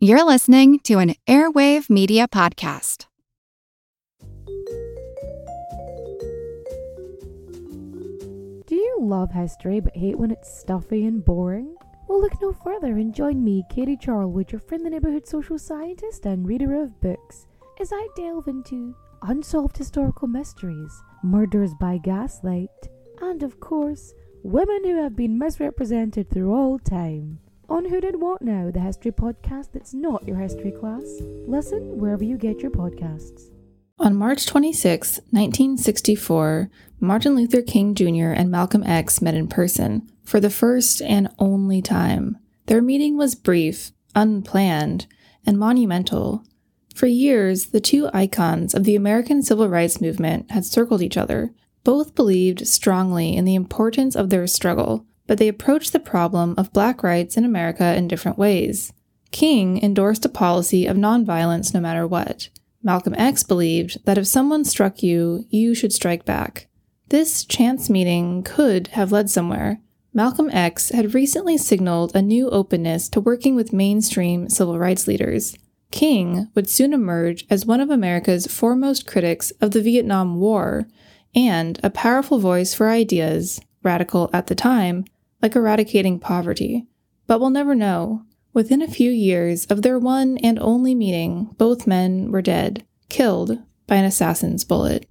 You're listening to an Airwave Media Podcast. Do you love history but hate when it's stuffy and boring? Well, look no further and join me, Katie Charlwood, your friendly neighbourhood social scientist and reader of books, as I delve into unsolved historical mysteries, murders by gaslight, and of course, women who have been misrepresented through all time. On Who Did What Now, the history podcast that's not your history class. Listen wherever you get your podcasts. On March 26, 1964, Martin Luther King Jr. and Malcolm X met in person for the first and only time. Their meeting was brief, unplanned, and monumental. For years, the two icons of the American civil rights movement had circled each other. Both believed strongly in the importance of their struggle, but they approached the problem of black rights in America in different ways. King endorsed a policy of nonviolence no matter what. Malcolm X believed that if someone struck you, you should strike back. This chance meeting could have led somewhere. Malcolm X had recently signaled a new openness to working with mainstream civil rights leaders. King would soon emerge as one of America's foremost critics of the Vietnam War and a powerful voice for ideas, radical at the time, like eradicating poverty. But we'll never know. Within a few years of their one and only meeting, both men were dead, killed by an assassin's bullet.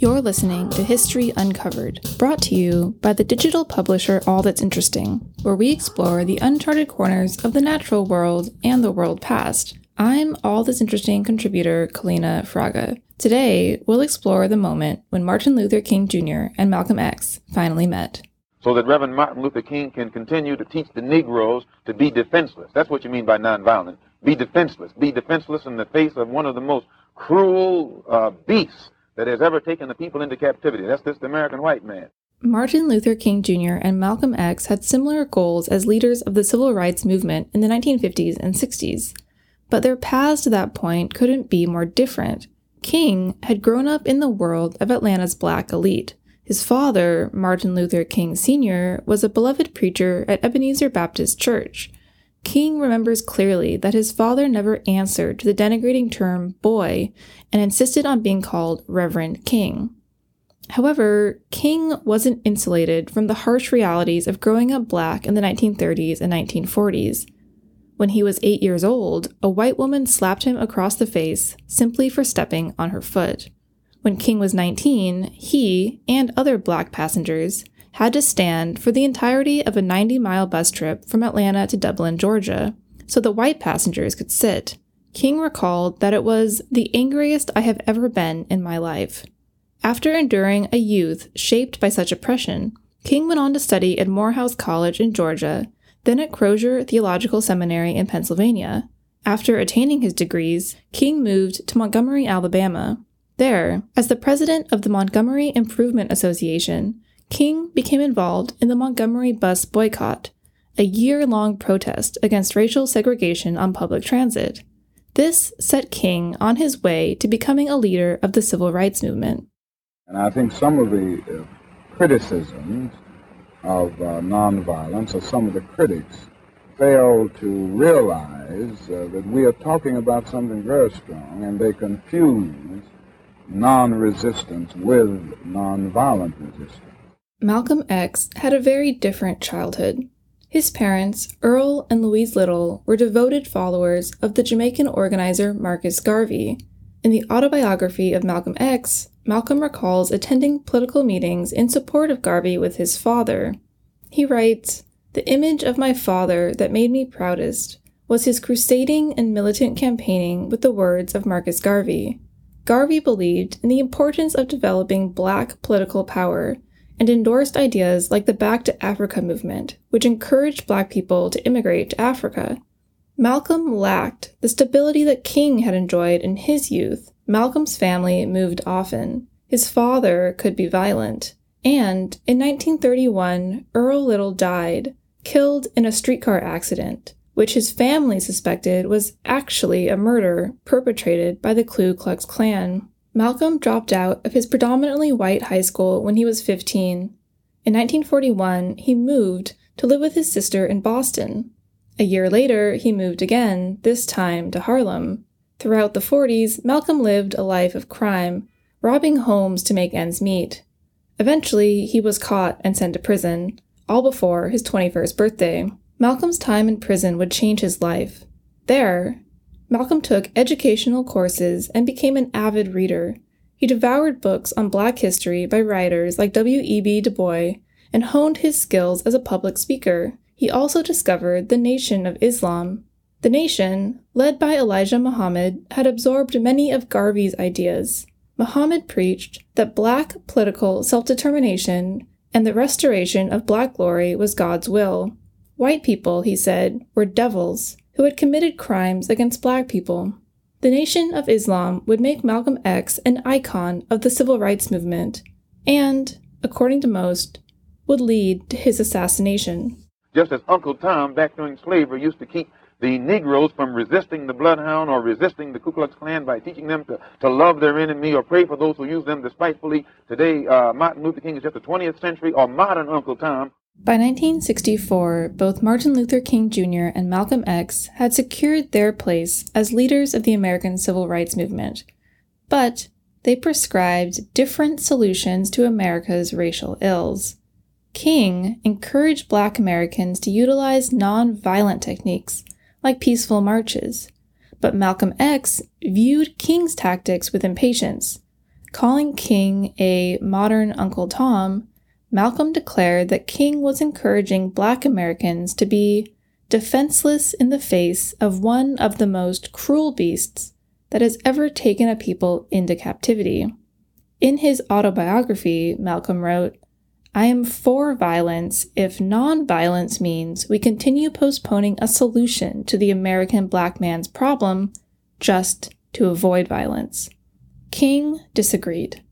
You're listening to History Uncovered, brought to you by the digital publisher All That's Interesting, where we explore the uncharted corners of the natural world and the world past. I'm All That's Interesting contributor Kaleena Fraga. Today, we'll explore the moment when Martin Luther King Jr. and Malcolm X finally met. So that Reverend Martin Luther King can continue to teach the Negroes to be defenseless. That's what you mean by nonviolent. Be defenseless. Be defenseless in the face of one of the most cruel uh, beasts that has ever taken the people into captivity. That's this American white man. Martin Luther King Jr. and Malcolm X had similar goals as leaders of the civil rights movement in the 1950s and 60s. But their paths to that point couldn't be more different. King had grown up in the world of Atlanta's black elite. His father, Martin Luther King Sr., was a beloved preacher at Ebenezer Baptist Church. King remembers clearly that his father never answered to the denigrating term boy and insisted on being called Reverend King. However, King wasn't insulated from the harsh realities of growing up black in the 1930s and 1940s. When he was eight years old, a white woman slapped him across the face simply for stepping on her foot. When King was 19, he and other black passengers had to stand for the entirety of a 90 mile bus trip from Atlanta to Dublin, Georgia, so the white passengers could sit. King recalled that it was the angriest I have ever been in my life. After enduring a youth shaped by such oppression, King went on to study at Morehouse College in Georgia then at Crozer Theological Seminary in Pennsylvania. After attaining his degrees, King moved to Montgomery, Alabama. There, as the president of the Montgomery Improvement Association, King became involved in the Montgomery bus boycott, a year long protest against racial segregation on public transit. This set King on his way to becoming a leader of the civil rights movement. And I think some of the uh, criticisms of uh, nonviolence, or some of the critics, fail to realize uh, that we are talking about something very strong, and they confuse non-resistance with nonviolent resistance. Malcolm X had a very different childhood. His parents, Earl and Louise Little, were devoted followers of the Jamaican organizer Marcus Garvey. In the autobiography of Malcolm X, Malcolm recalls attending political meetings in support of Garvey with his father. He writes, The image of my father that made me proudest was his crusading and militant campaigning with the words of Marcus Garvey. Garvey believed in the importance of developing black political power and endorsed ideas like the Back to Africa movement, which encouraged black people to immigrate to Africa. Malcolm lacked the stability that King had enjoyed in his youth Malcolm's family moved often. His father could be violent. And in 1931, Earl Little died, killed in a streetcar accident, which his family suspected was actually a murder perpetrated by the Ku Klux Klan. Malcolm dropped out of his predominantly white high school when he was 15. In In 1941, he moved to live with his sister in Boston. A year later, he moved again, this time to Harlem. Throughout the 40s, Malcolm lived a life of crime, robbing homes to make ends meet. Eventually, he was caught and sent to prison, all before his 21st birthday. Malcolm's time in prison would change his life. There, Malcolm took educational courses and became an avid reader. He devoured books on black history by writers like W.E.B. Du Bois and honed his skills as a public speaker. He also discovered the Nation of Islam. The Nation, led by Elijah Muhammad, had absorbed many of Garvey's ideas. Muhammad preached that black political self determination and the restoration of black glory was God's will. White people, he said, were devils who had committed crimes against black people. The Nation of Islam would make Malcolm X an icon of the civil rights movement, and, according to most, would lead to his assassination. Just as Uncle Tom, back during slavery, used to keep the Negroes from resisting the Bloodhound or resisting the Ku Klux Klan by teaching them to, to love their enemy or pray for those who use them despitefully. Today, uh, Martin Luther King is just a 20th century or modern Uncle Tom. By 1964, both Martin Luther King Jr. and Malcolm X had secured their place as leaders of the American civil rights movement, but they prescribed different solutions to America's racial ills. King encouraged black Americans to utilize nonviolent techniques like peaceful marches. But Malcolm X viewed King's tactics with impatience. Calling King a modern Uncle Tom, Malcolm declared that King was encouraging black Americans to be defenseless in the face of one of the most cruel beasts that has ever taken a people into captivity. In his autobiography, Malcolm wrote, I am for violence if non-violence means we continue postponing a solution to the American black man's problem just to avoid violence. King disagreed.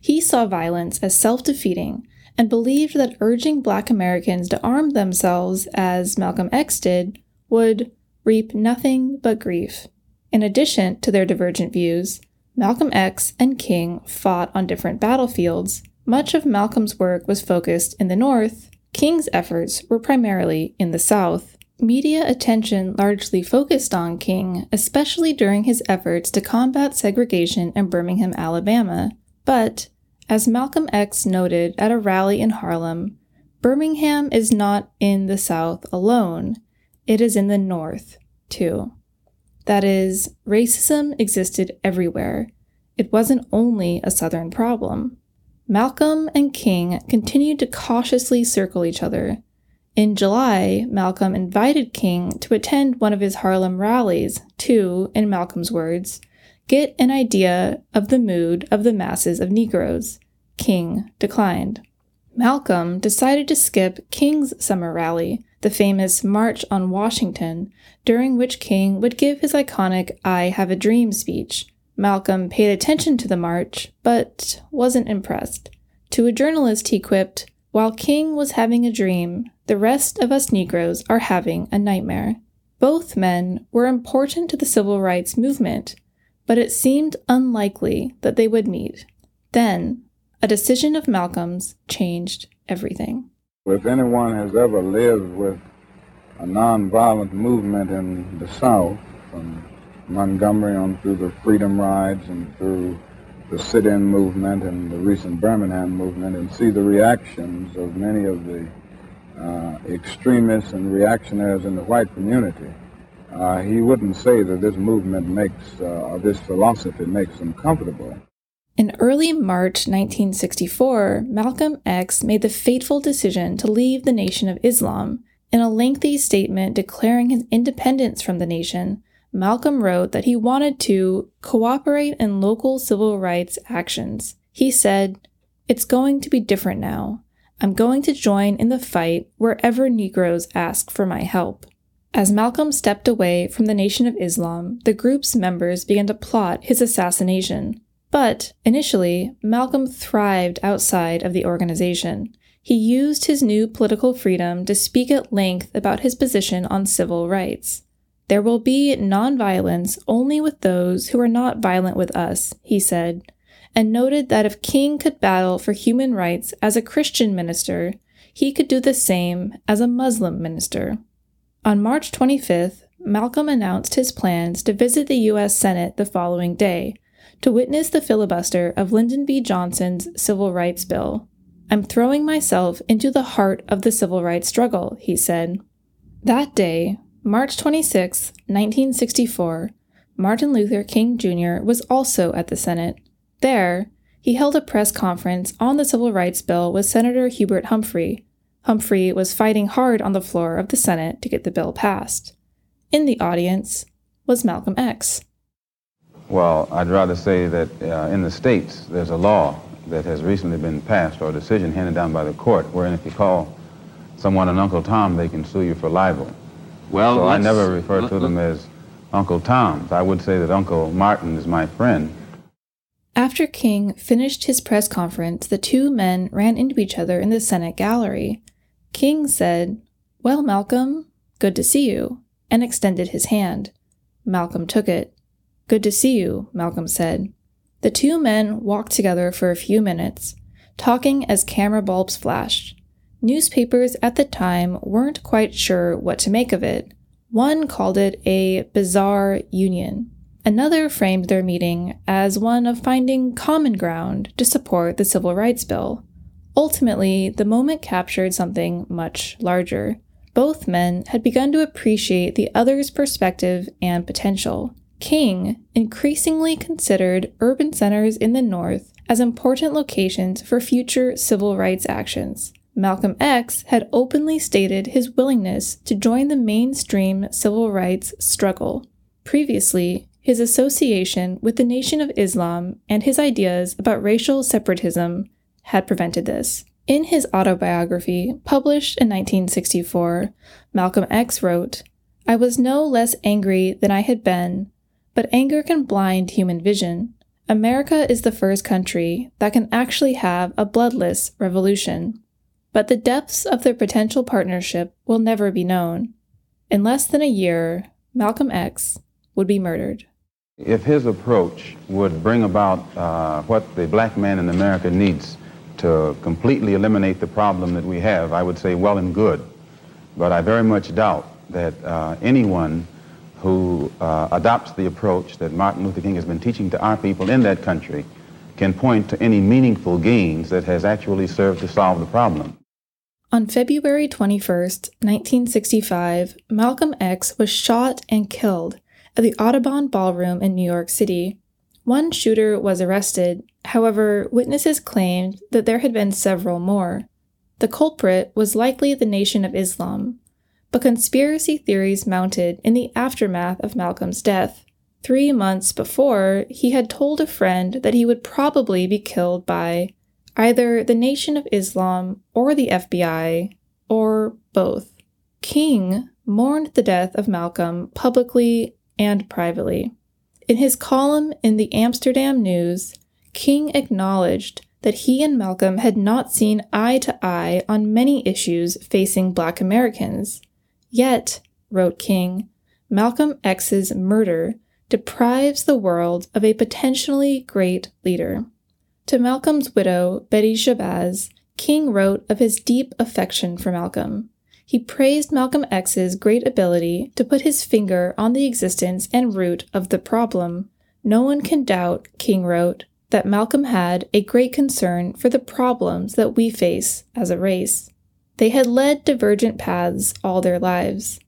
He saw violence as self defeating and believed that urging black Americans to arm themselves, as Malcolm X did, would reap nothing but grief. In addition to their divergent views, Malcolm X and King fought on different battlefields much of Malcolm's work was focused in the North, King's efforts were primarily in the South. Media attention largely focused on King, especially during his efforts to combat segregation in Birmingham, Alabama. But, as Malcolm X noted at a rally in Harlem, Birmingham is not in the South alone, it is in the North, too. That is, racism existed everywhere. It wasn't only a Southern problem. Malcolm and King continued to cautiously circle each other. In July, Malcolm invited King to attend one of his Harlem rallies to, in Malcolm's words, get an idea of the mood of the masses of Negroes. King declined. Malcolm decided to skip King's summer rally, the famous March on Washington, during which King would give his iconic I Have a Dream speech, Malcolm paid attention to the march, but wasn't impressed. To a journalist, he quipped, While King was having a dream, the rest of us Negroes are having a nightmare. Both men were important to the civil rights movement, but it seemed unlikely that they would meet. Then, a decision of Malcolm's changed everything. If anyone has ever lived with a nonviolent movement in the South, from Montgomery on through the freedom rides and through the sit-in movement and the recent Birmingham movement and see the reactions of many of the uh, extremists and reactionaries in the white community, uh, he wouldn't say that this movement makes, uh, this philosophy makes them comfortable. In early March 1964, Malcolm X made the fateful decision to leave the Nation of Islam. In a lengthy statement declaring his independence from the nation, Malcolm wrote that he wanted to cooperate in local civil rights actions. He said, It's going to be different now. I'm going to join in the fight wherever Negroes ask for my help. As Malcolm stepped away from the Nation of Islam, the group's members began to plot his assassination. But initially, Malcolm thrived outside of the organization. He used his new political freedom to speak at length about his position on civil rights. There will be nonviolence only with those who are not violent with us, he said, and noted that if King could battle for human rights as a Christian minister, he could do the same as a Muslim minister. On March 25th, Malcolm announced his plans to visit the U.S. Senate the following day to witness the filibuster of Lyndon B. Johnson's Civil Rights Bill. I'm throwing myself into the heart of the civil rights struggle, he said. That day, March 26, 1964, Martin Luther King Jr. was also at the Senate. There, he held a press conference on the Civil Rights Bill with Senator Hubert Humphrey. Humphrey was fighting hard on the floor of the Senate to get the bill passed. In the audience was Malcolm X. Well, I'd rather say that uh, in the states, there's a law that has recently been passed or a decision handed down by the court wherein if you call someone an Uncle Tom, they can sue you for libel. Well, so I never refer to them as Uncle Toms. I would say that Uncle Martin is my friend. After King finished his press conference, the two men ran into each other in the Senate gallery. King said, Well, Malcolm, good to see you, and extended his hand. Malcolm took it. Good to see you, Malcolm said. The two men walked together for a few minutes, talking as camera bulbs flashed. Newspapers at the time weren't quite sure what to make of it. One called it a bizarre union. Another framed their meeting as one of finding common ground to support the Civil Rights Bill. Ultimately, the moment captured something much larger. Both men had begun to appreciate the other's perspective and potential. King increasingly considered urban centers in the North as important locations for future civil rights actions. Malcolm X had openly stated his willingness to join the mainstream civil rights struggle. Previously, his association with the Nation of Islam and his ideas about racial separatism had prevented this. In his autobiography, published in 1964, Malcolm X wrote, I was no less angry than I had been but anger can blind human vision. America is the first country that can actually have a bloodless revolution. But the depths of their potential partnership will never be known. In less than a year, Malcolm X would be murdered. If his approach would bring about uh, what the black man in America needs to completely eliminate the problem that we have, I would say well and good. But I very much doubt that uh, anyone who uh, adopts the approach that Martin Luther King has been teaching to our people in that country can point to any meaningful gains that has actually served to solve the problem. On February 21, 1965, Malcolm X was shot and killed at the Audubon Ballroom in New York City. One shooter was arrested, however, witnesses claimed that there had been several more. The culprit was likely the Nation of Islam, but conspiracy theories mounted in the aftermath of Malcolm's death. Three months before, he had told a friend that he would probably be killed by either the Nation of Islam or the FBI, or both. King mourned the death of Malcolm publicly and privately. In his column in the Amsterdam News, King acknowledged that he and Malcolm had not seen eye to eye on many issues facing black Americans, Yet, wrote King, Malcolm X's murder deprives the world of a potentially great leader. To Malcolm's widow, Betty Shabazz, King wrote of his deep affection for Malcolm. He praised Malcolm X's great ability to put his finger on the existence and root of the problem. No one can doubt, King wrote, that Malcolm had a great concern for the problems that we face as a race. They had led divergent paths all their lives,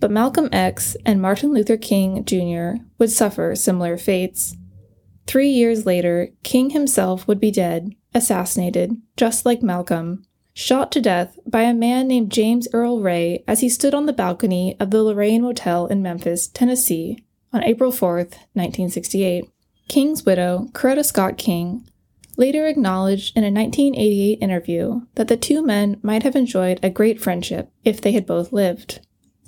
but Malcolm X and Martin Luther King Jr. would suffer similar fates. Three years later, King himself would be dead, assassinated, just like Malcolm, shot to death by a man named James Earl Ray as he stood on the balcony of the Lorraine Motel in Memphis, Tennessee, on April 4, 1968. King's widow, Coretta Scott King, later acknowledged in a 1988 interview that the two men might have enjoyed a great friendship if they had both lived.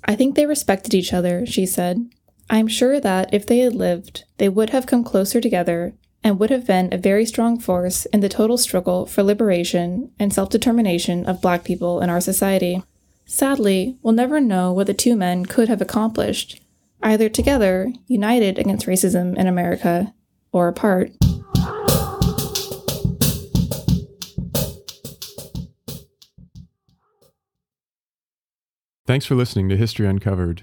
I think they respected each other, she said. I am sure that if they had lived, they would have come closer together and would have been a very strong force in the total struggle for liberation and self determination of black people in our society. Sadly, we'll never know what the two men could have accomplished, either together, united against racism in America, or apart. Thanks for listening to History Uncovered.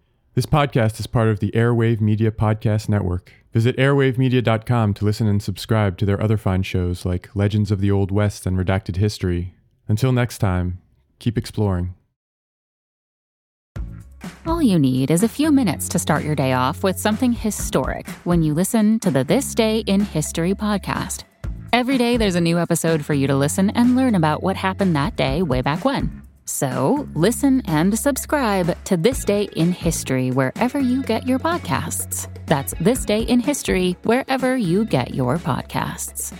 This podcast is part of the Airwave Media Podcast Network. Visit airwavemedia.com to listen and subscribe to their other fine shows like Legends of the Old West and Redacted History. Until next time, keep exploring. All you need is a few minutes to start your day off with something historic when you listen to the This Day in History podcast. Every day, there's a new episode for you to listen and learn about what happened that day way back when. So, listen and subscribe to This Day in History wherever you get your podcasts. That's This Day in History wherever you get your podcasts.